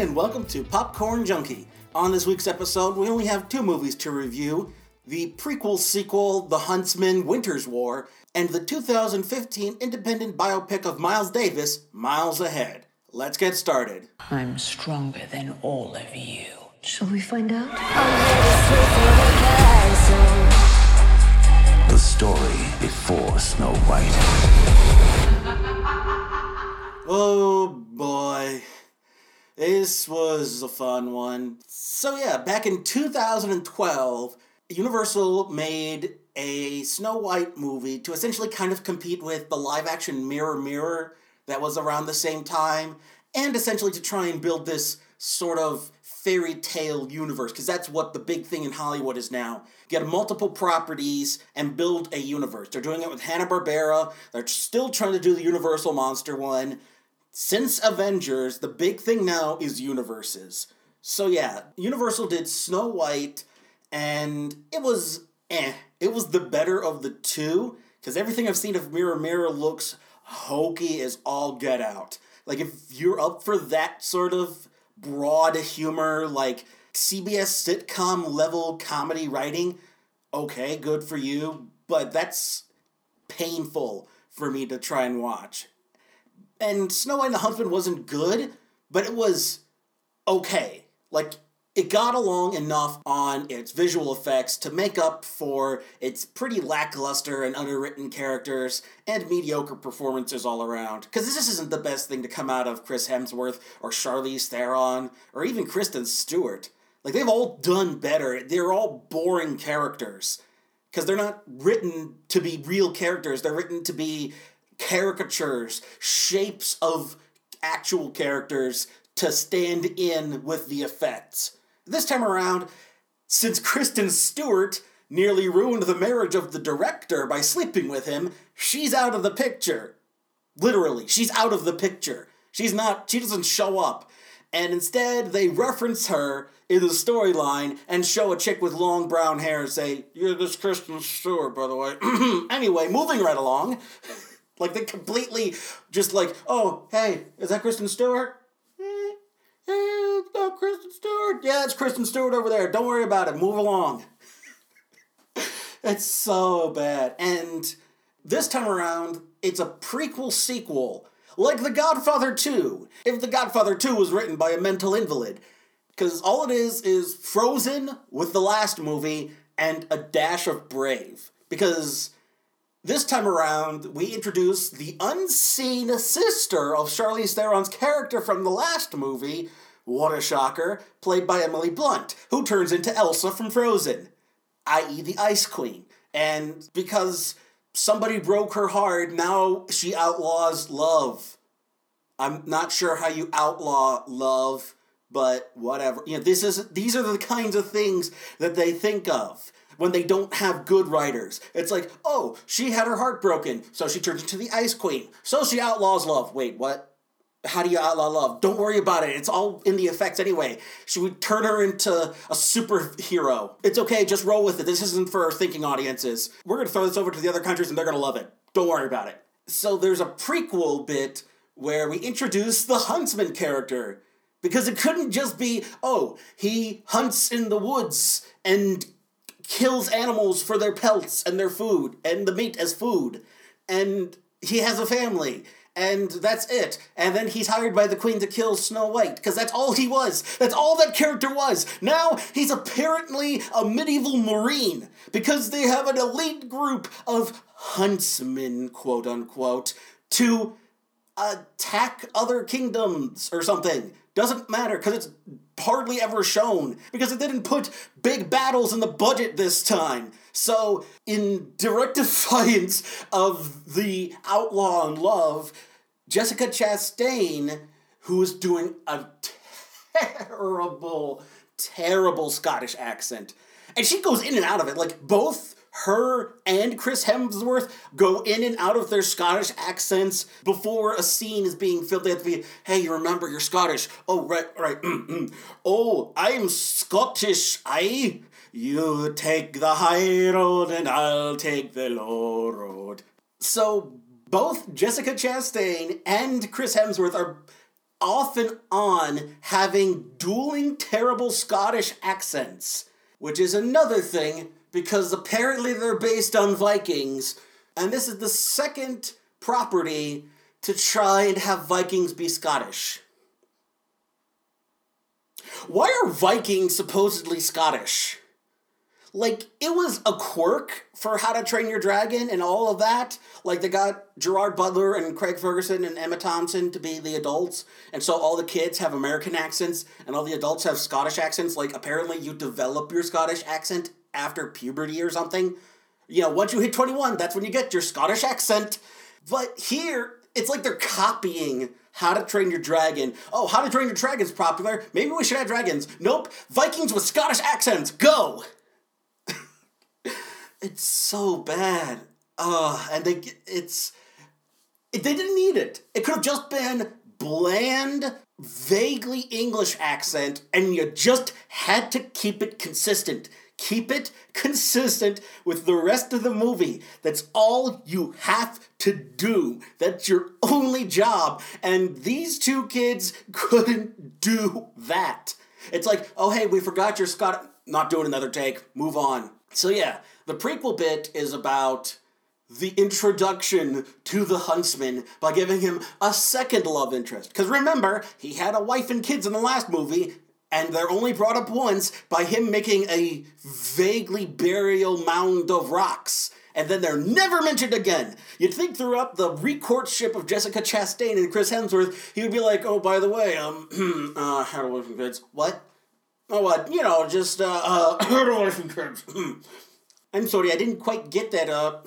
Internet. I'm Jon Bailey, and welcome to Popcorn Junkie. On this week's episode, we only have two movies to review the prequel sequel, The Huntsman Winter's War, and the 2015 independent biopic of Miles Davis, Miles Ahead. Let's get started. I'm stronger than all of you. Shall we find out? The story before Snow White. Oh boy. This was a fun one. So, yeah, back in 2012, Universal made a Snow White movie to essentially kind of compete with the live action Mirror Mirror that was around the same time, and essentially to try and build this sort of fairy tale universe, because that's what the big thing in Hollywood is now. Get multiple properties and build a universe. They're doing it with Hanna-Barbera, they're still trying to do the Universal Monster one. Since Avengers, the big thing now is universes. So yeah, Universal did Snow White, and it was eh. It was the better of the two, because everything I've seen of Mirror Mirror looks hokey as all get out. Like if you're up for that sort of broad humor, like CBS sitcom level comedy writing, okay, good for you. But that's painful for me to try and watch. And Snow White and the Huntsman wasn't good, but it was okay. Like, it got along enough on its visual effects to make up for its pretty lackluster and underwritten characters and mediocre performances all around. Because this isn't the best thing to come out of Chris Hemsworth or Charlize Theron or even Kristen Stewart. Like, they've all done better. They're all boring characters. Because they're not written to be real characters, they're written to be caricatures, shapes of actual characters to stand in with the effects. This time around, since Kristen Stewart nearly ruined the marriage of the director by sleeping with him, she's out of the picture. Literally, she's out of the picture. She's not, she doesn't show up. And instead, they reference her in the storyline and show a chick with long brown hair and say, You're this Kristen Stewart, by the way. anyway, moving right along. Like, they completely just like, Oh, hey, is that Kristen Stewart? Eh, eh, it's not Kristen Stewart. Yeah, it's Kristen Stewart over there. Don't worry about it. Move along. it's so bad. And this time around, it's a prequel sequel, like The Godfather 2, if The Godfather 2 was written by a mental invalid. Because all it is is Frozen with the last movie and a dash of Brave. Because this time around, we introduce the unseen sister of Charlize Theron's character from the last movie, what a shocker, played by Emily Blunt, who turns into Elsa from Frozen, i.e., the Ice Queen. And because somebody broke her heart, now she outlaws love. I'm not sure how you outlaw love, but whatever. You know, this is these are the kinds of things that they think of when they don't have good writers. It's like, oh, she had her heart broken, so she turns into the Ice Queen. So she outlaws love. Wait, what? How do you outlaw love? Don't worry about it. It's all in the effects anyway. She would turn her into a superhero? It's okay, just roll with it. This isn't for thinking audiences. We're gonna throw this over to the other countries and they're gonna love it. Don't worry about it. So there's a prequel bit where we introduce the huntsman character. Because it couldn't just be, oh, he hunts in the woods and kills animals for their pelts and their food and the meat as food. And he has a family. And that's it. And then he's hired by the queen to kill Snow White, because that's all he was. That's all that character was. Now he's apparently a medieval marine, because they have an elite group of huntsmen, quote unquote, to attack other kingdoms or something. Doesn't matter, because it's hardly ever shown, because it didn't put big battles in the budget this time. So, in direct defiance of the outlaw in love, Jessica Chastain, who is doing a terrible, terrible Scottish accent, and she goes in and out of it. Like, both her and Chris Hemsworth go in and out of their Scottish accents before a scene is being filmed. They have to be, hey, you remember you're Scottish. Oh, right, right. Mm-mm. Oh, I'm Scottish, I. You take the high road and I'll take the low road. So both Jessica Chastain and Chris Hemsworth are off and on having dueling terrible Scottish accents, which is another thing because apparently they're based on Vikings, and this is the second property to try and have Vikings be Scottish. Why are Vikings supposedly Scottish? Like, it was a quirk for How to Train Your Dragon and all of that. Like, they got Gerard Butler and Craig Ferguson and Emma Thompson to be the adults, and so all the kids have American accents and all the adults have Scottish accents. Like, apparently, you develop your Scottish accent after puberty or something. You know, once you hit 21, that's when you get your Scottish accent. But here, it's like they're copying how to Train Your Dragon. Oh, How to Train Your Dragon's popular. Maybe we should have dragons. Nope. Vikings with Scottish accents. Go! it's so bad. Uh, and they it's it, they didn't need it. It could have just been bland, vaguely English accent, and you just had to keep it consistent. Keep it consistent with the rest of the movie. That's all you have to do. That's your only job. And these two kids couldn't do that. It's like, oh, hey, we forgot your Scott. Not doing another take. Move on. So, yeah, the prequel bit is about the introduction to the huntsman by giving him a second love interest. Because remember, he had a wife and kids in the last movie, and they're only brought up once by him making a vaguely burial mound of rocks. And then they're never mentioned again. You'd think throughout the recourtship of Jessica Chastain and Chris Hemsworth, he would be like, "Oh, by the way, um, uh, how to wife and kids? What? Oh, what? You know, just uh, uh, how wife and kids." I'm sorry, I didn't quite get that. Uh,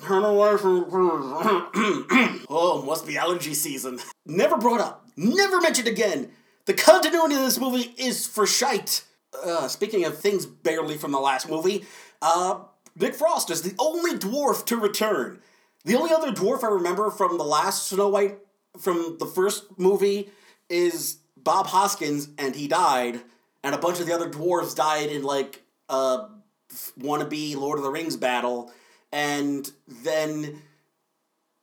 oh, must be allergy season. Never brought up. Never mentioned again. The continuity of this movie is for shite. Uh, speaking of things barely from the last movie, uh, Nick Frost is the only dwarf to return. The only other dwarf I remember from the last Snow White, from the first movie, is Bob Hoskins, and he died. And a bunch of the other dwarves died in like a wannabe Lord of the Rings battle. And then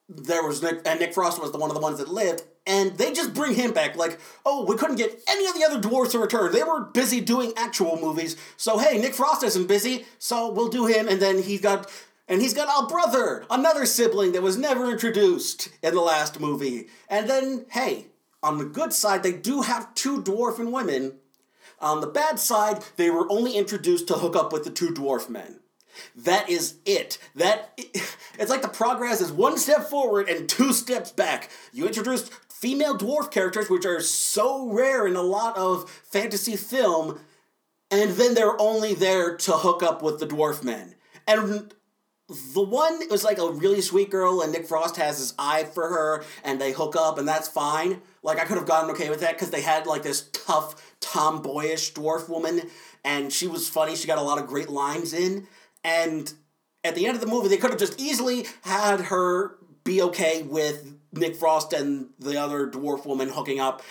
there was Nick, and Nick Frost was the one of the ones that lived, and they just bring him back like, oh, we couldn't get any of the other dwarves to return. They were busy doing actual movies, so hey, Nick Frost isn't busy, so we'll do him, and then he's got. And he's got a brother, another sibling that was never introduced in the last movie. And then, hey, on the good side, they do have two dwarfen women. On the bad side, they were only introduced to hook up with the two dwarf men. That is it. That it's like the progress is one step forward and two steps back. You introduced female dwarf characters, which are so rare in a lot of fantasy film, and then they're only there to hook up with the dwarf men. And the one was like a really sweet girl, and Nick Frost has his eye for her, and they hook up, and that's fine. Like I could have gotten okay with that because they had like this tough, tomboyish dwarf woman, and she was funny. She got a lot of great lines in, and at the end of the movie, they could have just easily had her be okay with Nick Frost and the other dwarf woman hooking up.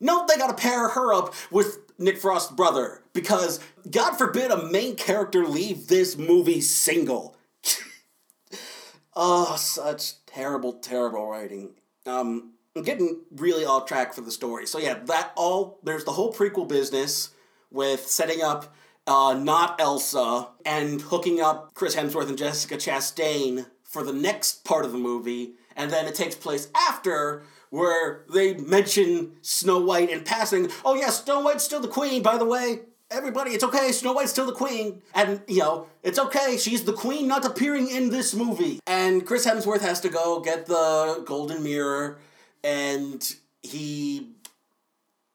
No, they gotta pair her up with Nick Frost's brother because God forbid a main character leave this movie single. oh, such terrible, terrible writing. Um, I'm getting really off track for the story. So yeah, that all there's the whole prequel business with setting up uh, not Elsa and hooking up Chris Hemsworth and Jessica Chastain for the next part of the movie, and then it takes place after where they mention Snow White in passing. Oh yeah, Snow White's still the queen, by the way. Everybody, it's okay. Snow White's still the queen, and you know it's okay. She's the queen, not appearing in this movie. And Chris Hemsworth has to go get the golden mirror, and he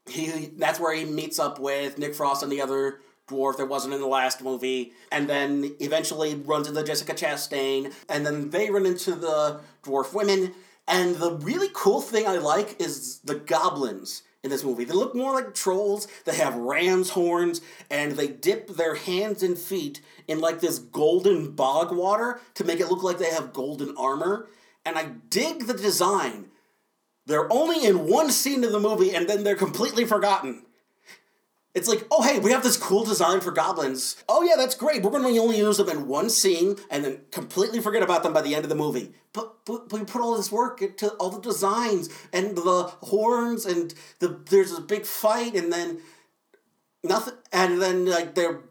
he that's where he meets up with Nick Frost and the other dwarf that wasn't in the last movie, and then eventually runs into Jessica Chastain, and then they run into the dwarf women. And the really cool thing I like is the goblins in this movie. They look more like trolls. They have ram's horns, and they dip their hands and feet in like this golden bog water to make it look like they have golden armor. And I dig the design. They're only in one scene of the movie, and then they're completely forgotten. It's like, oh hey, we have this cool design for goblins. Oh yeah, that's great. We're going to only use them in one scene and then completely forget about them by the end of the movie. But but, but we put all this work into all the designs and the horns and the there's a big fight and then nothing and then like their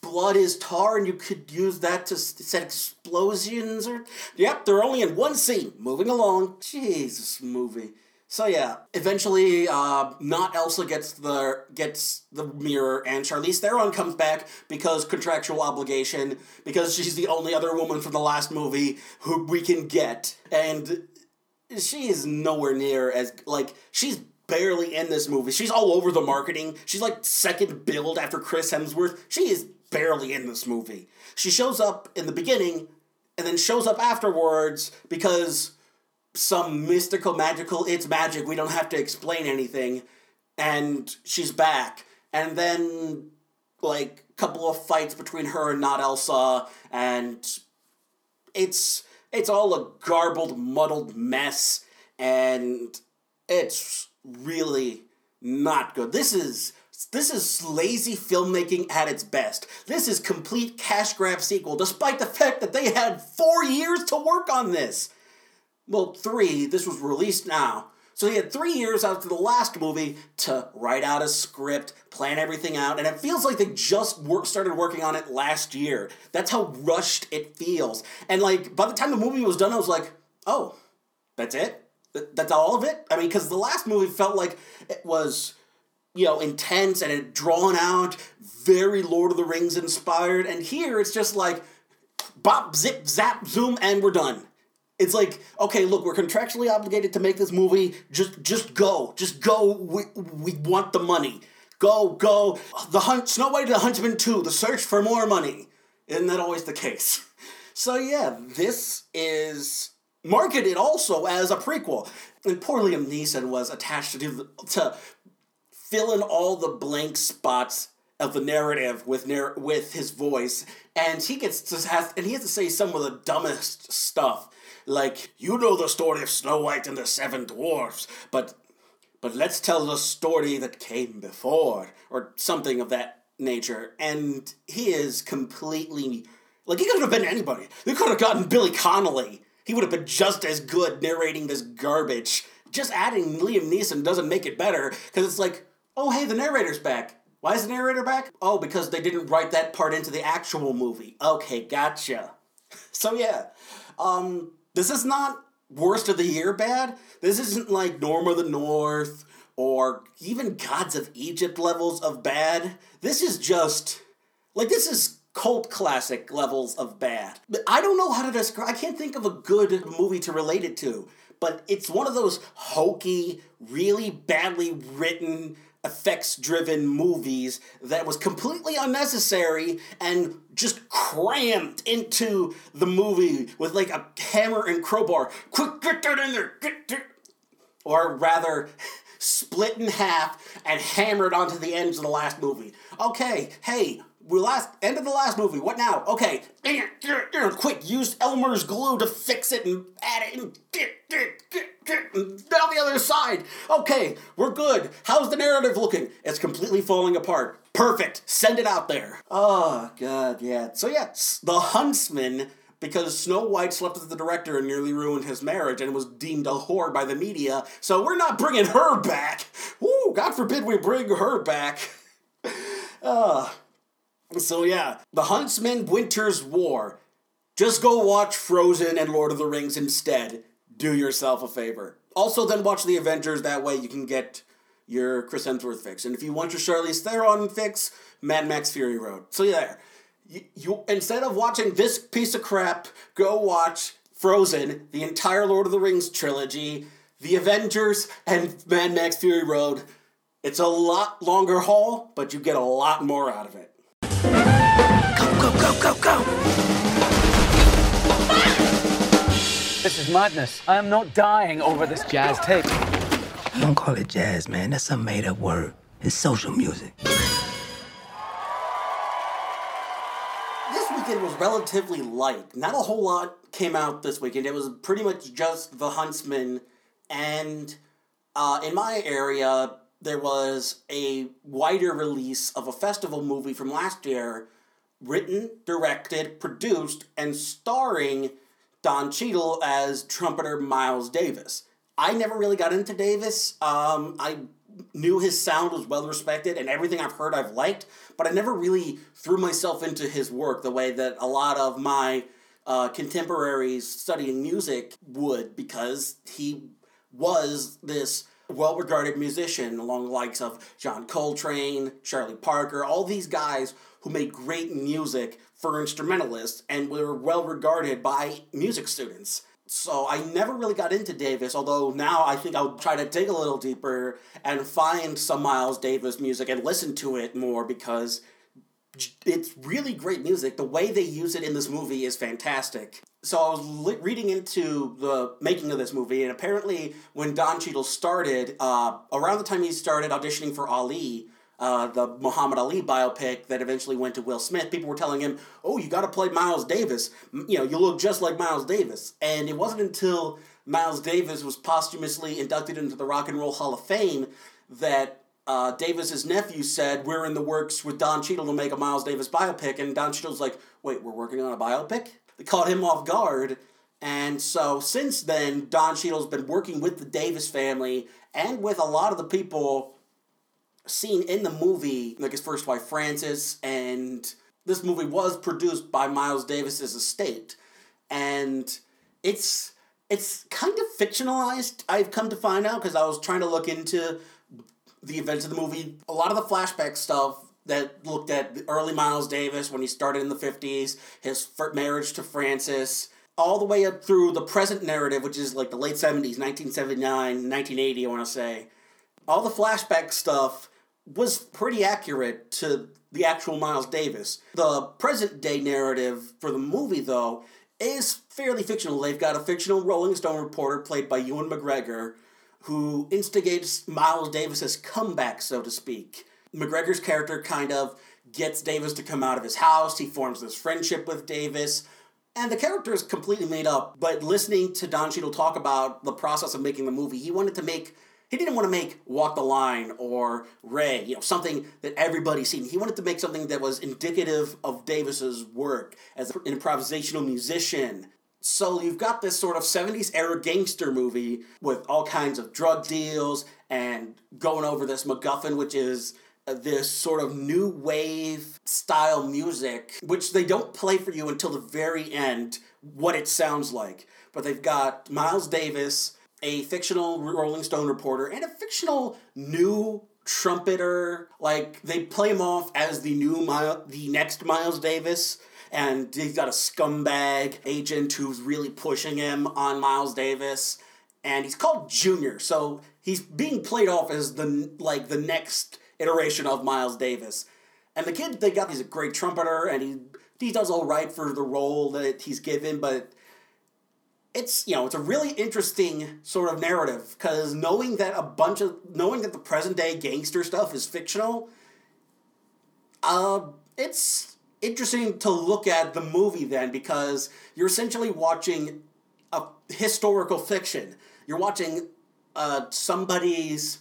blood is tar and you could use that to set explosions or yep they're only in one scene moving along jesus movie so yeah eventually uh, not elsa gets the gets the mirror and charlize theron comes back because contractual obligation because she's the only other woman from the last movie who we can get and she is nowhere near as like she's barely in this movie. She's all over the marketing. She's like second build after Chris Hemsworth. She is barely in this movie. She shows up in the beginning and then shows up afterwards because some mystical magical it's magic. We don't have to explain anything and she's back. And then like a couple of fights between her and not Elsa and it's it's all a garbled, muddled mess, and it's really not good. This is this is lazy filmmaking at its best. This is complete cash grab sequel, despite the fact that they had four years to work on this. Well, three. This was released now. So he had three years after the last movie to write out a script, plan everything out, and it feels like they just work, started working on it last year. That's how rushed it feels. And like by the time the movie was done, I was like, oh, that's it? That's all of it? I mean, because the last movie felt like it was, you know, intense and it drawn out, very Lord of the Rings inspired, and here it's just like, bop, zip, zap, zoom, and we're done. It's like, okay, look, we're contractually obligated to make this movie. Just just go. Just go. We, we want the money. Go, go. The hunt Snow White and the Huntsman 2, the search for more money. Isn't that always the case? So yeah, this is marketed also as a prequel. And poor Liam Neeson was attached to do to fill in all the blank spots of the narrative with narr- with his voice, and he gets to have and he has to say some of the dumbest stuff, like you know the story of Snow White and the Seven Dwarfs, but but let's tell the story that came before, or something of that nature. And he is completely like he could have been anybody. They could have gotten Billy Connolly. He would have been just as good narrating this garbage. Just adding Liam Neeson doesn't make it better because it's like, oh hey, the narrator's back. Why is the narrator back? Oh, because they didn't write that part into the actual movie. Okay, gotcha. So yeah, um, this is not worst of the year bad. This isn't like Norm of the North or even Gods of Egypt levels of bad. This is just like this is cult classic levels of bad. I don't know how to describe. I can't think of a good movie to relate it to. But it's one of those hokey, really badly written, effects driven movies that was completely unnecessary and just crammed into the movie with like a hammer and crowbar. Quick, get that in there. Get, get. Or rather, split in half and hammered onto the ends of the last movie. Okay, hey, we last end of the last movie. What now? Okay, quick, use Elmer's glue to fix it and add it and get get get get down the other side. Okay, we're good. How's the narrative looking? It's completely falling apart. Perfect. Send it out there. Oh god, yeah. So yeah, the Huntsman. Because Snow White slept with the director and nearly ruined his marriage and was deemed a whore by the media, so we're not bringing her back. Woo! God forbid we bring her back. Uh, so yeah, The Huntsman Winter's War. Just go watch Frozen and Lord of the Rings instead. Do yourself a favor. Also, then watch The Avengers. That way you can get your Chris Hemsworth fix. And if you want your Charlize Theron fix, Mad Max Fury Road. So yeah, you, you instead of watching this piece of crap, go watch Frozen, the entire Lord of the Rings trilogy, The Avengers, and Mad Max Fury Road. It's a lot longer haul, but you get a lot more out of it. Go, go, go, go, go! This is madness. I am not dying over this jazz tape. Don't call it jazz, man. That's a made up word. It's social music. This weekend was relatively light. Not a whole lot came out this weekend. It was pretty much just The Huntsman, and uh, in my area, there was a wider release of a festival movie from last year, written, directed, produced, and starring Don Cheadle as trumpeter Miles Davis. I never really got into Davis. Um, I knew his sound was well respected, and everything I've heard I've liked, but I never really threw myself into his work the way that a lot of my uh, contemporaries studying music would, because he was this well regarded musician along the likes of John Coltrane, Charlie Parker, all these guys who made great music for instrumentalists and were well regarded by music students. So I never really got into Davis, although now I think I'll try to dig a little deeper and find some Miles Davis music and listen to it more because it's really great music. The way they use it in this movie is fantastic. So I was li- reading into the making of this movie, and apparently, when Don Cheadle started, uh, around the time he started auditioning for Ali, uh, the Muhammad Ali biopic that eventually went to Will Smith, people were telling him, "Oh, you got to play Miles Davis. You know, you look just like Miles Davis." And it wasn't until Miles Davis was posthumously inducted into the Rock and Roll Hall of Fame that uh, Davis's nephew said, "We're in the works with Don Cheadle to make a Miles Davis biopic," and Don Cheadle's like, "Wait, we're working on a biopic?" They caught him off guard, and so since then, Don Cheadle's been working with the Davis family and with a lot of the people seen in the movie, like his first wife Frances, and this movie was produced by Miles Davis's estate, and it's it's kind of fictionalized. I've come to find out because I was trying to look into the events of the movie. A lot of the flashback stuff that looked at early Miles Davis when he started in the 50s, his marriage to Frances, all the way up through the present narrative, which is like the late 70s, 1979, 1980, I want to say. All the flashback stuff was pretty accurate to the actual Miles Davis. The present day narrative for the movie, though, is fairly fictional. They've got a fictional Rolling Stone reporter played by Ewan McGregor who instigates Miles Davis's comeback, so to speak. McGregor's character kind of gets Davis to come out of his house. He forms this friendship with Davis. And the character is completely made up, but listening to Don Cheadle talk about the process of making the movie, he wanted to make he didn't want to make Walk the Line or Ray, you know, something that everybody's seen. He wanted to make something that was indicative of Davis's work as an improvisational musician. So you've got this sort of 70s era gangster movie with all kinds of drug deals and going over this MacGuffin, which is uh, this sort of new wave style music, which they don't play for you until the very end, what it sounds like. But they've got Miles Davis a fictional Rolling Stone reporter and a fictional new trumpeter. Like they play him off as the new Mile, the next Miles Davis, and he's got a scumbag agent who's really pushing him on Miles Davis, and he's called Junior. So he's being played off as the like the next iteration of Miles Davis. And the kid they got he's a great trumpeter, and he he does all right for the role that he's given, but it's you know it's a really interesting sort of narrative because knowing that a bunch of knowing that the present day gangster stuff is fictional uh it's interesting to look at the movie then because you're essentially watching a historical fiction. You're watching uh somebody's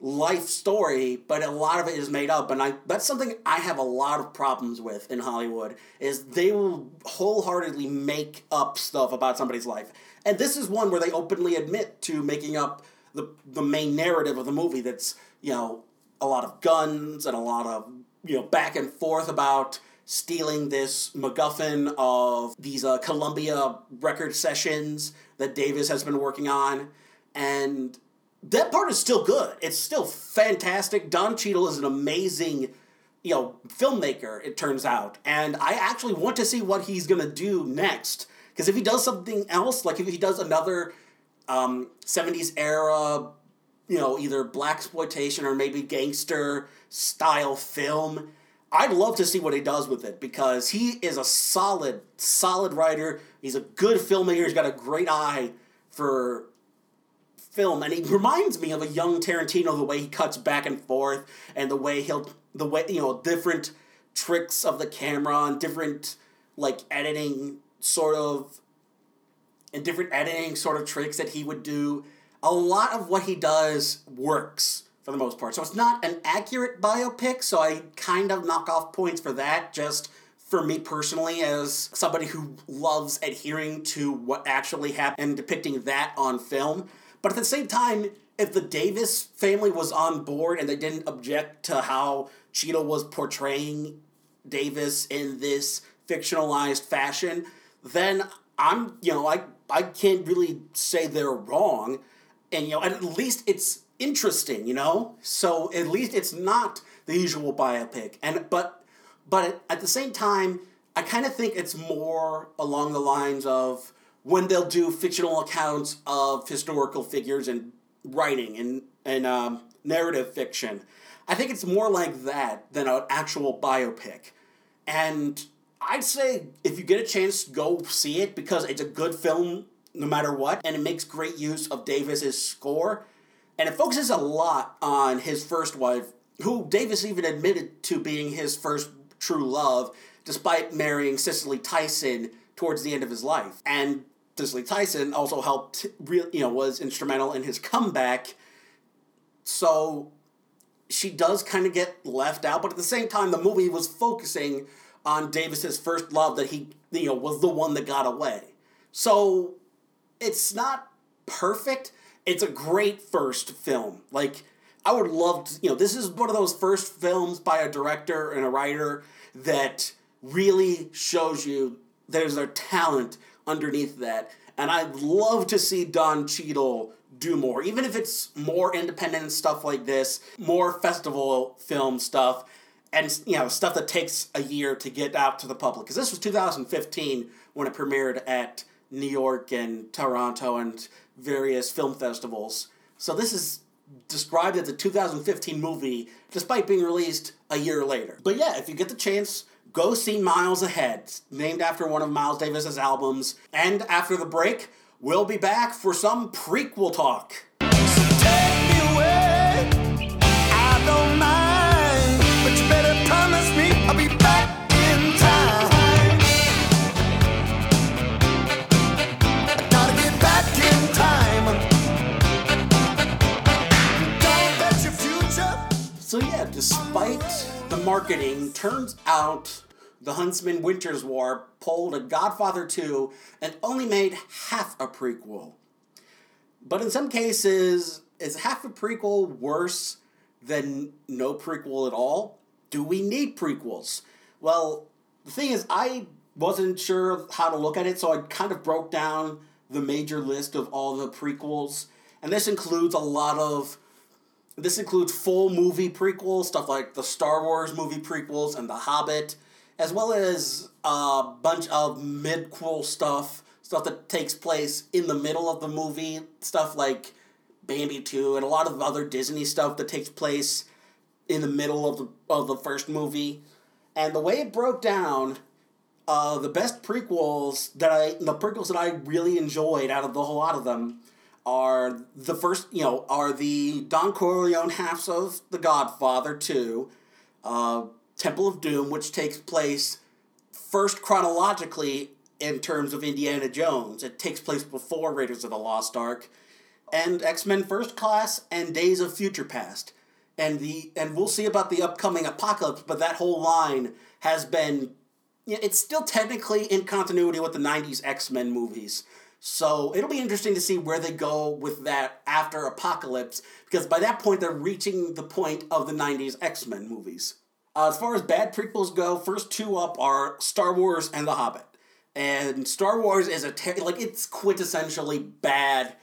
life story, but a lot of it is made up. And I that's something I have a lot of problems with in Hollywood is they will wholeheartedly make up stuff about somebody's life. And this is one where they openly admit to making up the the main narrative of the movie that's, you know, a lot of guns and a lot of, you know, back and forth about stealing this MacGuffin of these uh, Columbia record sessions that Davis has been working on. And that part is still good. It's still fantastic. Don Cheadle is an amazing, you know, filmmaker. It turns out, and I actually want to see what he's gonna do next. Because if he does something else, like if he does another um, '70s era, you know, either black exploitation or maybe gangster style film, I'd love to see what he does with it because he is a solid, solid writer. He's a good filmmaker. He's got a great eye for film, and he reminds me of a young Tarantino. The way he cuts back and forth, and the way he'll the way you know different tricks of the camera and different like editing sort of and different editing sort of tricks that he would do. A lot of what he does works for the most part. So it's not an accurate biopic, so I kind of knock off points for that just for me personally as somebody who loves adhering to what actually happened and depicting that on film. But at the same time, if the Davis family was on board and they didn't object to how Cheadle was portraying Davis in this fictionalized fashion, then I'm, you know, I, I can't really say they're wrong. And, you know, at least it's interesting, you know? So at least it's not the usual biopic. And, but but at the same time, I kind of think it's more along the lines of when they'll do fictional accounts of historical figures and writing and, and um, narrative fiction. I think it's more like that than an actual biopic. And I'd say if you get a chance, go see it because it's a good film no matter what, and it makes great use of Davis's score. And it focuses a lot on his first wife, who Davis even admitted to being his first true love, despite marrying Cicely Tyson towards the end of his life. And Cicely Tyson also helped, real you know, was instrumental in his comeback. So she does kind of get left out, but at the same time, the movie was focusing on Davis's first love that he, you know, was the one that got away. So it's not perfect. It's a great first film. Like I would love to, you know, this is one of those first films by a director and a writer that really shows you there's a talent underneath that. And I'd love to see Don Cheadle do more, even if it's more independent stuff like this, more festival film stuff, and you know stuff that takes a year to get out to the public. Because this was 2015 when it premiered at New York and Toronto and various film festivals. So this is described as a 2015 movie, despite being released a year later. But yeah, if you get the chance, go see Miles Ahead, named after one of Miles Davis's albums. And after the break, we'll be back for some prequel talk. So yeah, despite marketing, turns out the Huntsman Winters War pulled a Godfather 2 and only made half a prequel. But in some cases, is half a prequel worse than no prequel at all? Do we need prequels? Well, the thing is, I wasn't sure how to look at it, so I kind of broke down the major list of all the prequels. And this includes a lot of this includes full movie prequels, stuff like the Star Wars movie prequels and The Hobbit, as well as a bunch of midquel stuff, stuff that takes place in the middle of the movie, stuff like Bambi 2 and a lot of other Disney stuff that takes place in the middle of the of the first movie. And the way it broke down, uh, the best prequels that I the prequels that I really enjoyed out of the whole lot of them are the first, you know, are the Don Corleone halves of The Godfather 2, uh, Temple of Doom, which takes place first chronologically in terms of Indiana Jones. It takes place before Raiders of the Lost Ark, and X Men First Class and Days of Future Past. And the and we'll see about the upcoming apocalypse, but that whole line has been it's still technically in continuity with the 90s X-Men movies. So it'll be interesting to see where they go with that after Apocalypse, because by that point they're reaching the point of the 90s X Men movies. Uh, as far as bad prequels go, first two up are Star Wars and The Hobbit. And Star Wars is a ter- like it's quintessentially bad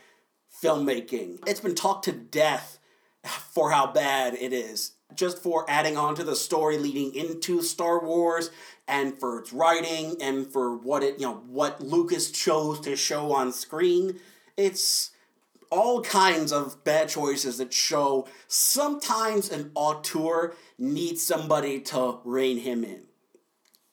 filmmaking. It's been talked to death for how bad it is. Just for adding on to the story leading into Star Wars and for its writing and for what it you know what Lucas chose to show on screen. It's all kinds of bad choices that show sometimes an auteur needs somebody to rein him in.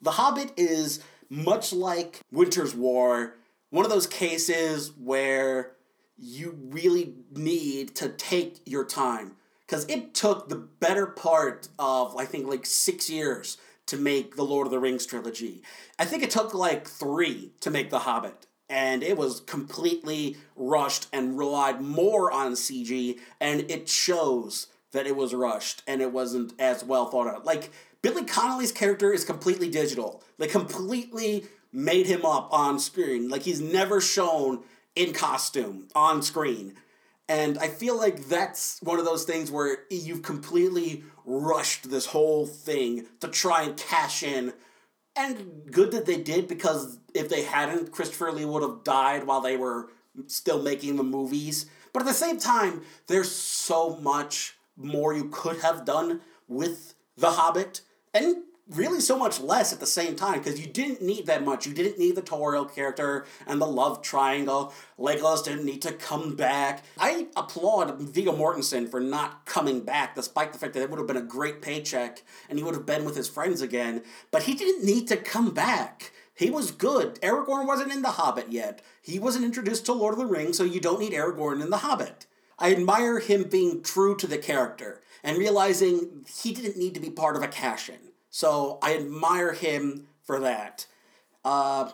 The Hobbit is much like Winter's War, one of those cases where you really need to take your time because it took the better part of I think like six years to make the Lord of the Rings trilogy. I think it took like three to make The Hobbit, and it was completely rushed and relied more on CG, and it shows that it was rushed and it wasn't as well thought out. Like Billy Connolly's character is completely digital. They completely made him up on screen. Like he's never shown in costume on screen. And I feel like that's one of those things where you've completely rushed this whole thing to try and cash in. And good that they did because if they hadn't, Christopher Lee would have died while they were still making the movies. But at the same time, there's so much more you could have done with The Hobbit, and really so much less at the same time because you didn't need that much. You didn't need the Tauriel character and the love triangle. Legolas didn't need to come back. I applaud Viggo Mortensen for not coming back, despite the fact that it would have been a great paycheck and he would have been with his friends again. But he didn't need to come back. He was good. Aragorn wasn't in The Hobbit yet. He wasn't introduced to Lord of the Rings, so you don't need Aragorn in The Hobbit. I admire him being true to the character and realizing he didn't need to be part of a cash in. So I admire him for that. Uh,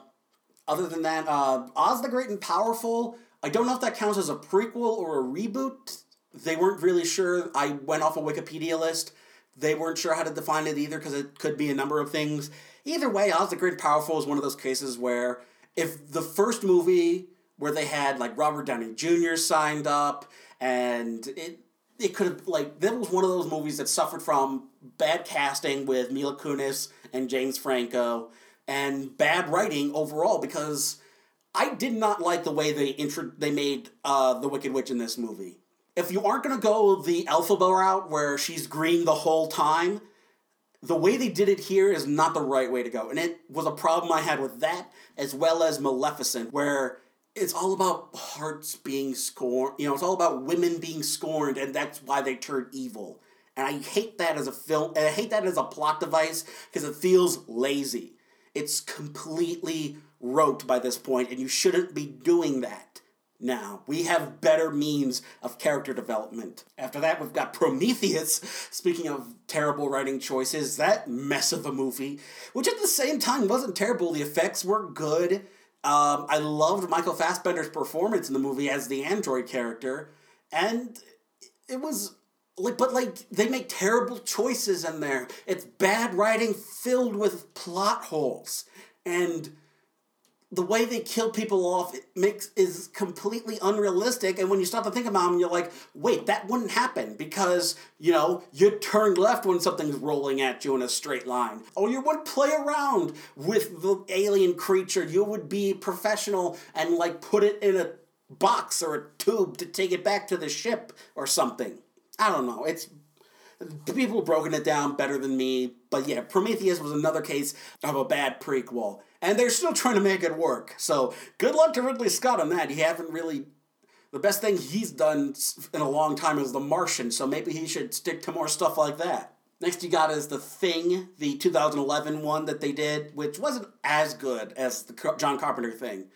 other than that, uh, Oz the Great and Powerful, I don't know if that counts as a prequel or a reboot. They weren't really sure. I went off a Wikipedia list. They weren't sure how to define it either because it could be a number of things. Either way, Oz the Great and Powerful is one of those cases where if the first movie where they had like Robert Downey Jr. signed up and it it could have like that was one of those movies that suffered from bad casting with Mila Kunis and James Franco and bad writing overall because I did not like the way they intro they made uh, the Wicked Witch in this movie. If you aren't gonna go the Elphaba route where she's green the whole time, the way they did it here is not the right way to go, and it was a problem I had with that as well as Maleficent, where it's all about hearts being scorned. You know, it's all about women being scorned, and that's why they turn evil. And I hate that as a film, and I hate that as a plot device because it feels lazy. It's completely rote by this point, and you shouldn't be doing that now. We have better means of character development. After that, we've got Prometheus. Speaking of terrible writing choices, that mess of a movie, which at the same time wasn't terrible. The effects were good um, I loved Michael Fassbender's performance in the movie as the android character, and it was like, but like they make terrible choices in there. It's bad writing filled with plot holes, and the way they kill people off makes is completely unrealistic. And when you start to think about them, you're like, wait, that wouldn't happen because you know you turn left when something's rolling at you in a straight line, or you would play around with the alien creature. You would be professional and like put it in a box or a tube to take it back to the ship or something. I don't know. It's people broken it down better than me, but yeah, Prometheus was another case of a bad prequel and they're still trying to make it work. So good luck to Ridley Scott on that. He haven't really. The best thing he's done in a long time is The Martian, so maybe he should stick to more stuff like that. Next, you got is The Thing, the 2011 one that they did, which wasn't as good as the John Carpenter thing.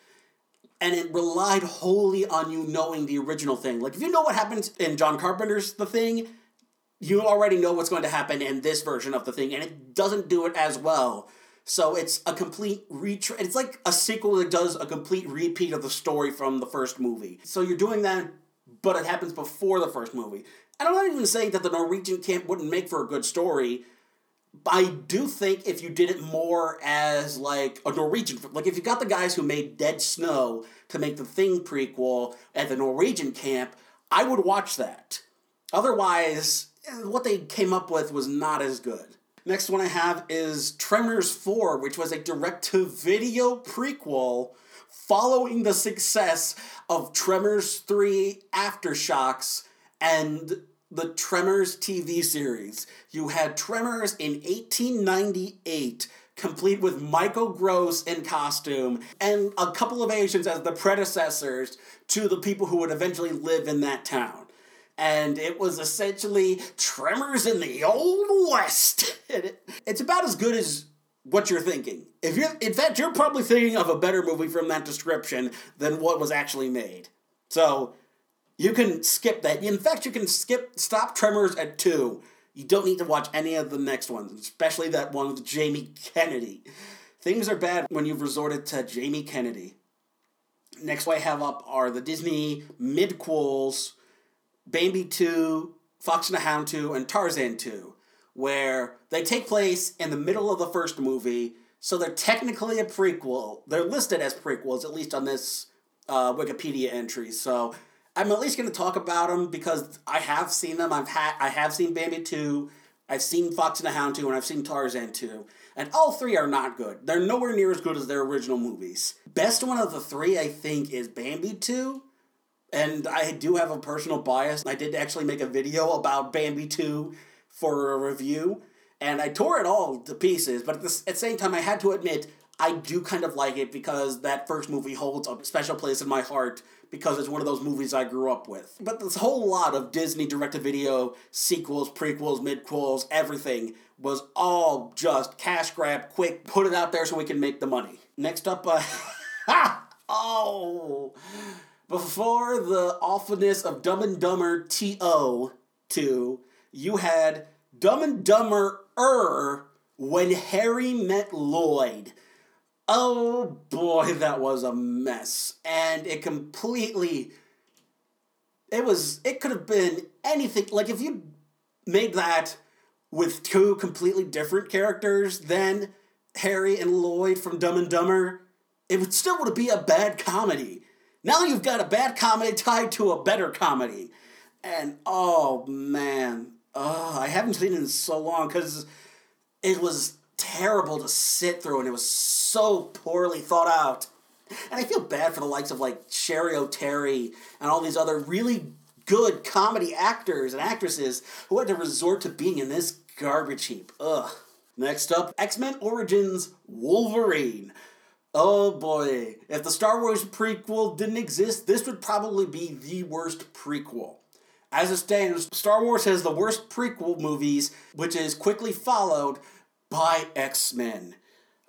And it relied wholly on you knowing the original thing. Like, if you know what happens in John Carpenter's The Thing, you already know what's going to happen in this version of The Thing, and it doesn't do it as well. So it's a complete retra- It's like a sequel that does a complete repeat of the story from the first movie. So you're doing that, but it happens before the first movie. And I'm not even saying that the Norwegian camp wouldn't make for a good story. I do think if you did it more as like a Norwegian, like if you got the guys who made Dead Snow to make the Thing prequel at the Norwegian camp, I would watch that. Otherwise, eh, what they came up with was not as good. Next one I have is Tremors 4, which was a direct to video prequel following the success of Tremors 3 Aftershocks and the Tremors TV series. You had Tremors in 1898 complete with Michael Gross in costume and a couple of Asians as the predecessors to the people who would eventually live in that town and it was essentially Tremors in the Old West. it's about as good as what you're thinking. If you're, in fact, you're probably thinking of a better movie from that description than what was actually made. So you can skip that. In fact, you can skip stop Tremors at two. You don't need to watch any of the next ones, especially that one with Jamie Kennedy. Things are bad when you've resorted to Jamie Kennedy. Next, what I have up are the Disney midquels Bambi 2, Fox and the Hound 2, and Tarzan 2, where they take place in the middle of the first movie, so they're technically a prequel. They're listed as prequels, at least on this uh, Wikipedia entry. So I'm at least going to talk about them because I have seen them. I've had I have seen Bambi 2, I've seen Fox and the Hound 2, and I've seen Tarzan 2. And all three are not good. They're nowhere near as good as their original movies. Best one of the three, I think, is Bambi 2. And I do have a personal bias. I did actually make a video about Bambi 2 for a review. And I tore it all to pieces. But at the, at the same time, I had to admit, I do kind of like it because that first movie holds a special place in my heart because it's one of those movies I grew up with. But this whole lot of Disney direct to video sequels, prequels, midquels, everything was all just cash grab, quick, put it out there so we can make the money. Next up, uh! Oh! Before the awfulness of Dumb and Dumber T.O. 2, you had Dumb and Dumber Er when Harry met Lloyd. Oh boy, that was a mess. And it completely. It was. It could have been anything. Like, if you made that with two completely different characters than Harry and Lloyd from Dumb and Dumber, it would still would be a bad comedy. Now you've got a bad comedy tied to a better comedy. And oh man, oh, I haven't seen it in so long because it was terrible to sit through and it was so poorly thought out. And I feel bad for the likes of like Cheri Oteri and all these other really good comedy actors and actresses who had to resort to being in this garbage heap. Ugh. Next up, X Men Origins Wolverine. Oh boy, if the Star Wars prequel didn't exist, this would probably be the worst prequel. As it stands, Star Wars has the worst prequel movies, which is quickly followed by X Men.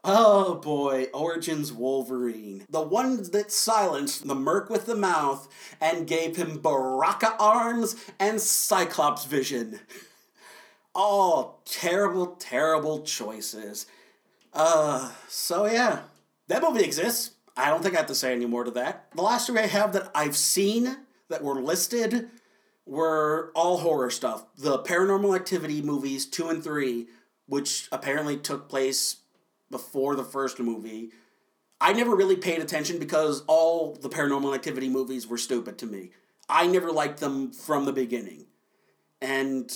Oh boy, Origins Wolverine. The one that silenced the Merc with the mouth and gave him Baraka arms and Cyclops vision. All terrible, terrible choices. Uh, so yeah, that movie exists. I don't think I have to say any more to that. The last three I have that I've seen that were listed were all horror stuff. The Paranormal Activity movies, two and three, which apparently took place before the first movie. I never really paid attention because all the paranormal activity movies were stupid to me. I never liked them from the beginning. And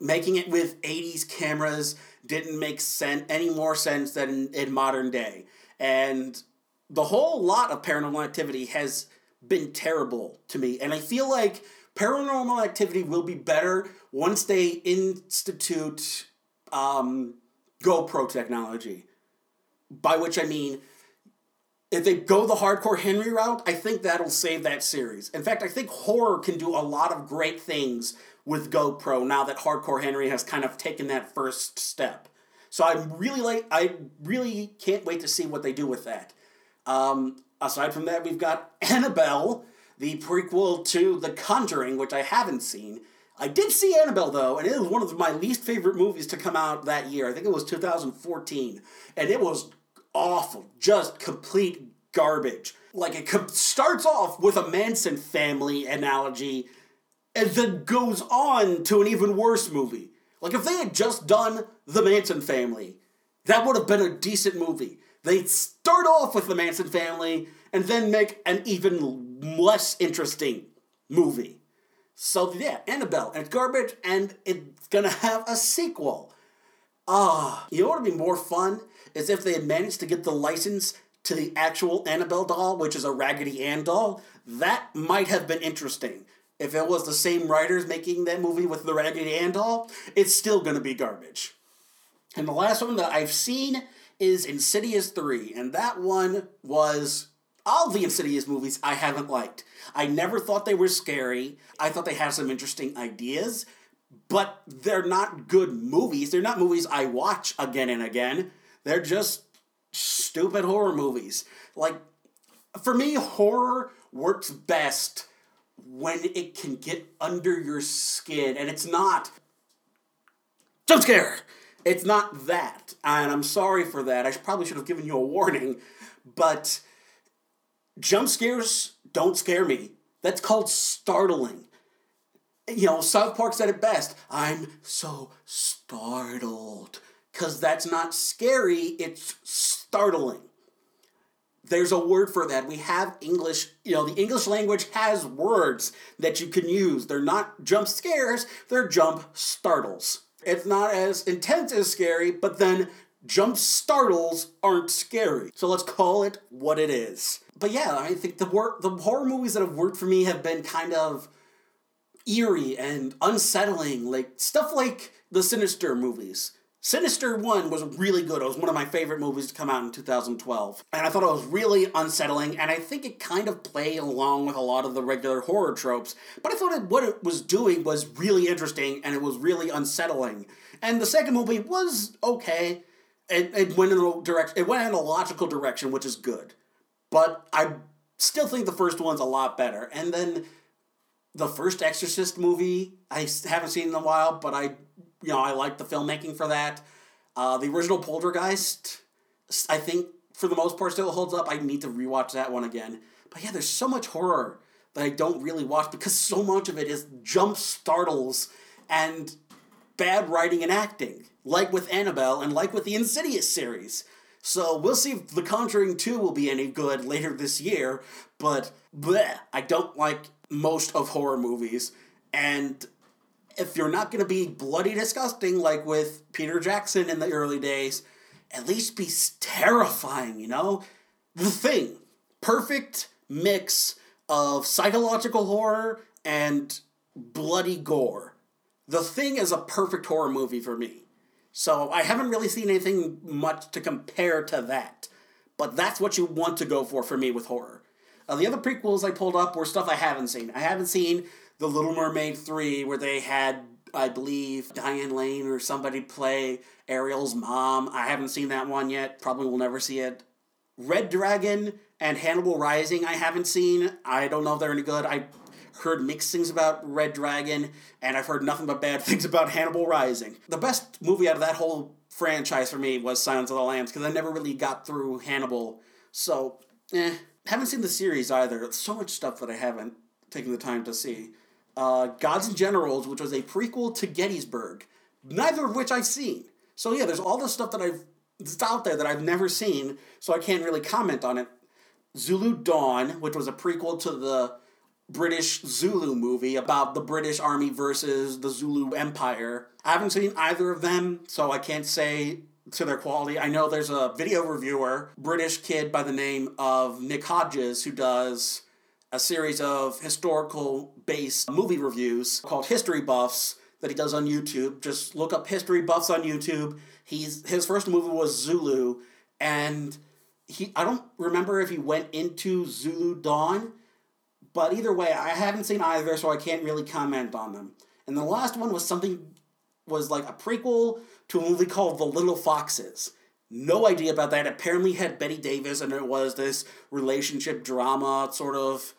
making it with 80s cameras didn't make sense any more sense than in modern day. And the whole lot of paranormal activity has been terrible to me. And I feel like paranormal activity will be better once they institute um, GoPro technology. By which I mean, if they go the hardcore Henry route, I think that'll save that series. In fact, I think horror can do a lot of great things with GoPro now that Hardcore Henry has kind of taken that first step. So I'm really like I really can't wait to see what they do with that. Um, aside from that, we've got Annabelle, the prequel to The Conjuring, which I haven't seen. I did see Annabelle though, and it was one of my least favorite movies to come out that year. I think it was 2014, and it was awful, just complete garbage. Like it starts off with a Manson family analogy, and then goes on to an even worse movie. Like if they had just done the Manson family, that would have been a decent movie. They'd start off with the Manson family and then make an even less interesting movie. So yeah, Annabelle, and it's garbage, and it's gonna have a sequel. Ah, you know what would be more fun is if they had managed to get the license to the actual Annabelle doll, which is a Raggedy Ann doll. That might have been interesting. If it was the same writers making that movie with the Raggedy Ann doll, it's still gonna be garbage. And the last one that I've seen is Insidious 3, and that one was all the Insidious movies I haven't liked. I never thought they were scary. I thought they had some interesting ideas, but they're not good movies. They're not movies I watch again and again. They're just stupid horror movies. Like, for me, horror works best when it can get under your skin, and it's not jump scare. It's not that, and I'm sorry for that. I probably should have given you a warning, but jump scares don't scare me. That's called startling. you know, South Park said it best. I'm so startled. Because that's not scary, it's startling. There's a word for that. We have English, you know, the English language has words that you can use. They're not jump scares, they're jump startles. It's not as intense as scary, but then jump startles aren't scary. So let's call it what it is. But yeah, I think the work the horror movies that have worked for me have been kind of eerie and unsettling, like stuff like the Sinister movies. Sinister 1 was really good. It was one of my favorite movies to come out in 2012. And I thought it was really unsettling, and I think it kind of played along with a lot of the regular horror tropes. But I thought it, what it was doing was really interesting, and it was really unsettling. And the second movie was okay. It, it went in a direct, it went in a logical direction, which is good. But I still think the first one's a lot better. And then the first Exorcist movie, I haven't seen in a while, but I you know, I like the filmmaking for that. Uh, the original Poltergeist, I think for the most part still holds up. I need to rewatch that one again. But yeah, there's so much horror that I don't really watch because so much of it is jump startles and bad writing and acting, like with Annabelle and like with the Insidious series. So we'll see if The Conjuring 2 will be any good later this year, but bleh, I don't like most of horror movies. And if you're not going to be bloody disgusting like with Peter Jackson in the early days, at least be terrifying, you know? The Thing. Perfect mix of psychological horror and bloody gore. The Thing is a perfect horror movie for me. So I haven't really seen anything much to compare to that. But that's what you want to go for for me with horror. Uh, the other prequels I pulled up were stuff I haven't seen. I haven't seen the Little Mermaid 3, where they had, I believe, Diane Lane or somebody play Ariel's mom. I haven't seen that one yet. Probably will never see it. Red Dragon and Hannibal Rising, I haven't seen. I don't know if they're any good. I heard mixed things about Red Dragon, and I've heard nothing but bad things about Hannibal Rising. The best movie out of that whole franchise for me was Silence of the Lambs, because I never really got through Hannibal. So, eh. Haven't seen the series either. So much stuff that I haven't taken the time to see uh, Gods and Generals, which was a prequel to Gettysburg, neither of which I've seen. So yeah, there's all this stuff that I've that's out there that I've never seen, so I can't really comment on it. Zulu Dawn, which was a prequel to the British Zulu movie about the British Army versus the Zulu Empire. I haven't seen either of them, so I can't say to their quality. I know there's a video reviewer, British kid by the name of Nick Hodges, who does a series of historical based movie reviews called History Buffs that he does on YouTube. Just look up History Buffs on YouTube. He's his first movie was Zulu and he I don't remember if he went into Zulu Dawn, but either way, I haven't seen either so I can't really comment on them. And the last one was something was like a prequel to a movie called The Little Foxes. No idea about that. Apparently had Bette Davis and it was this relationship drama sort of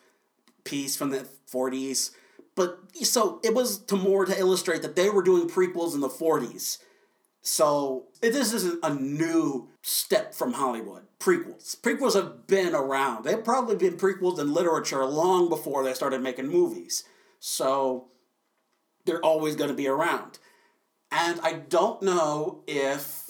piece from the 40s. But so it was to more to illustrate that they were doing prequels in the 40s. So this isn't a new step from Hollywood. Prequels. Prequels have been around. They've probably been prequels in literature long before they started making movies. So they're always going to be around. And I don't know if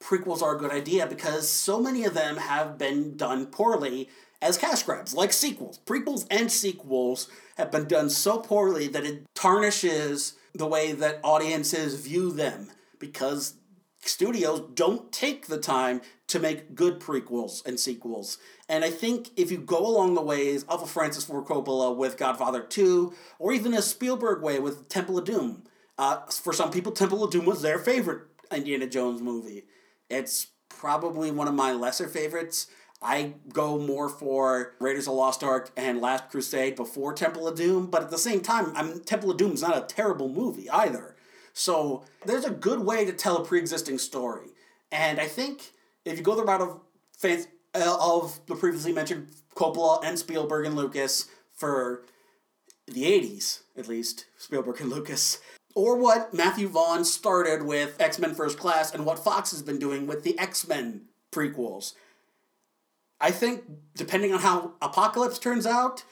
prequels are a good idea because so many of them have been done poorly as cash grabs, like sequels. Prequels and sequels have been done so poorly that it tarnishes the way that audiences view them because studios don't take the time to make good prequels and sequels. And I think if you go along the ways of a Francis Ford Coppola with Godfather 2, or even a Spielberg way with Temple of Doom, uh, for some people, Temple of Doom was their favorite Indiana Jones movie. It's probably one of my lesser favorites. I go more for Raiders of Lost Ark and Last Crusade before Temple of Doom, but at the same time, I mean, Temple of Doom is not a terrible movie either. So there's a good way to tell a pre-existing story, and I think if you go the route of fans uh, of the previously mentioned Coppola and Spielberg and Lucas for the '80s, at least Spielberg and Lucas, or what Matthew Vaughn started with X Men First Class and what Fox has been doing with the X Men prequels. I think, depending on how Apocalypse turns out,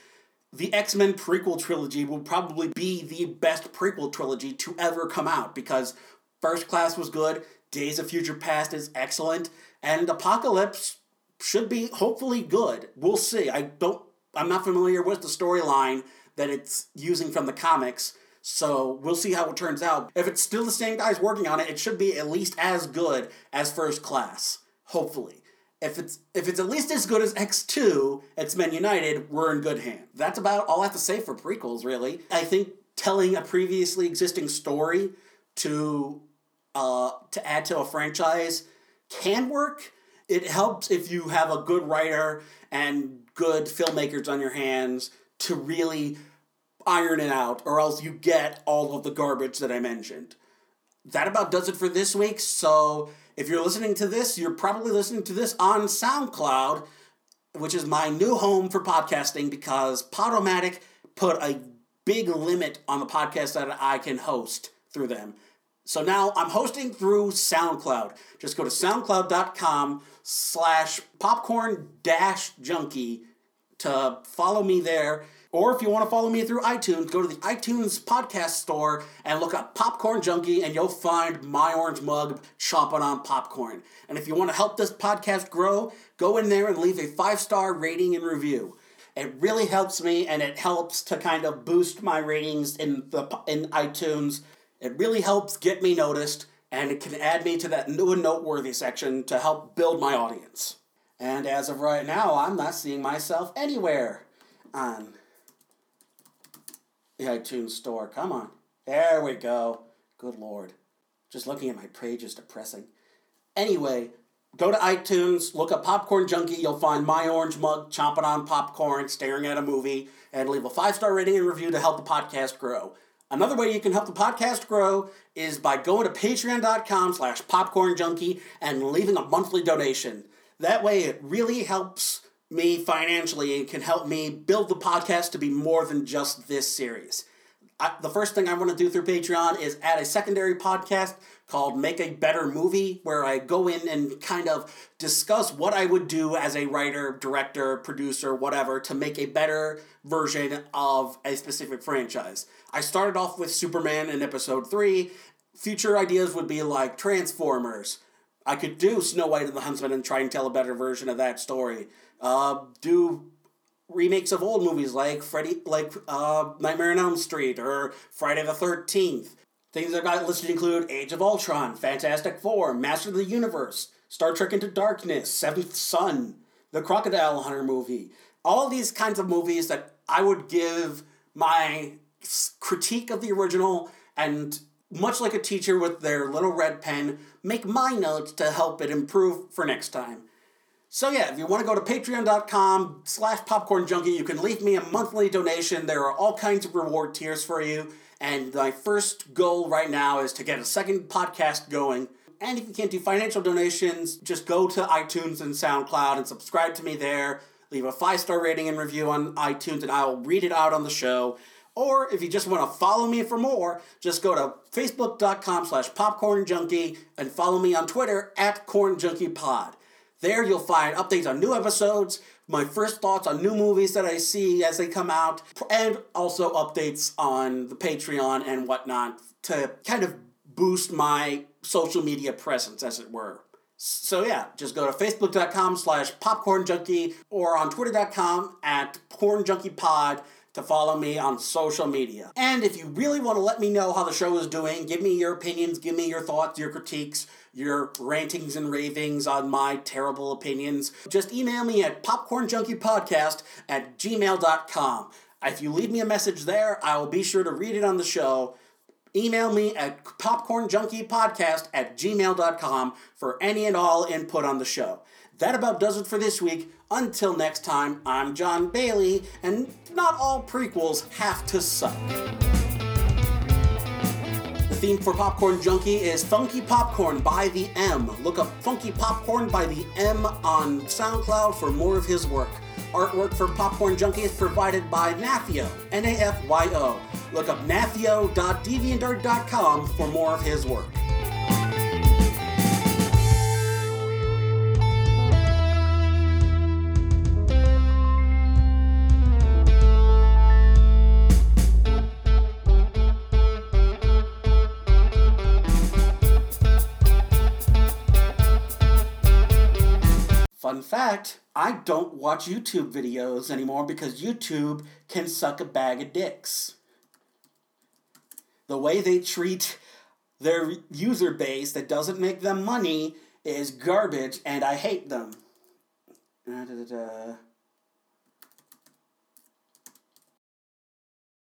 the X Men prequel trilogy will probably be the best prequel trilogy to ever come out because First Class was good, Days of Future Past is excellent, and Apocalypse should be hopefully good. We'll see. I don't. I'm not familiar with the storyline that it's using from the comics, so we'll see how it turns out. If it's still the same guys working on it, it should be at least as good as First Class. Hopefully. If it's if it's at least as good as X2, X Men United, we're in good hands. That's about all I have to say for prequels, really. I think telling a previously existing story to uh, to add to a franchise can work. It helps if you have a good writer and good filmmakers on your hands to really iron it out, or else you get all of the garbage that I mentioned. That about does it for this week. So if you're listening to this, you're probably listening to this on SoundCloud, which is my new home for podcasting because Podomatic put a big limit on the podcast that I can host through them. So now I'm hosting through SoundCloud. Just go to soundcloud.com slash popcorn dash junkie to follow me there. Or if you want to follow me through iTunes, go to the iTunes podcast store and look up Popcorn Junkie and you'll find my orange mug chomping on popcorn. And if you want to help this podcast grow, go in there and leave a five star rating and review. It really helps me and it helps to kind of boost my ratings in the in iTunes. It really helps get me noticed and it can add me to that new and noteworthy section to help build my audience. And as of right now, I'm not seeing myself anywhere on the iTunes store. Come on. There we go. Good lord. Just looking at my page is depressing. Anyway, go to iTunes, look up Popcorn Junkie. You'll find my orange mug chomping on popcorn, staring at a movie, and leave a five star rating and review to help the podcast grow. Another way you can help the podcast grow is by going to patreon.com slash popcorn junkie and leaving a monthly donation. That way it really helps me financially and can help me build the podcast to be more than just this series. I, the first thing I want to do through Patreon is add a secondary podcast called Make a Better Movie, where I go in and kind of discuss what I would do as a writer, director, producer, whatever, to make a better version of a specific franchise. I started off with Superman in episode 3. Future ideas would be like Transformers. I could do Snow White and the Huntsman and try and tell a better version of that story. Uh, do remakes of old movies like Freddy, like uh, Nightmare on Elm Street or Friday the Thirteenth. Things I've got listed include Age of Ultron, Fantastic Four, Master of the Universe, Star Trek Into Darkness, Seventh Son, the Crocodile Hunter movie. All these kinds of movies that I would give my critique of the original and much like a teacher with their little red pen, make my notes to help it improve for next time. So yeah, if you want to go to patreon.com slash popcorn junkie, you can leave me a monthly donation. There are all kinds of reward tiers for you. And my first goal right now is to get a second podcast going. And if you can't do financial donations, just go to iTunes and SoundCloud and subscribe to me there. Leave a five star rating and review on iTunes, and I will read it out on the show. Or if you just want to follow me for more, just go to facebook.com slash popcorn junkie and follow me on Twitter at corn junkie pod. There you'll find updates on new episodes, my first thoughts on new movies that I see as they come out, and also updates on the Patreon and whatnot to kind of boost my social media presence, as it were. So yeah, just go to facebook.com slash popcorn junkie or on twitter.com at porn junkie pod to follow me on social media. And if you really want to let me know how the show is doing, give me your opinions, give me your thoughts, your critiques, your rantings and ravings on my terrible opinions, just email me at popcornjunkiepodcast at gmail.com. If you leave me a message there, I will be sure to read it on the show. Email me at popcornjunkiepodcast at gmail.com for any and all input on the show. That about does it for this week. Until next time, I'm Jon Bailey, and not all prequels have to suck The theme for Popcorn Junkie is Funky Popcorn by the M. Look up Funky Popcorn by the M on SoundCloud for more of his work. Artwork for Popcorn Junkie is provided by Nafyo, N A F Y O. Look up nafyo.deviantart.com for more of his work. Fact I don't watch YouTube videos anymore because YouTube can suck a bag of dicks. The way they treat their user base that doesn't make them money is garbage and I hate them. Da-da-da-da.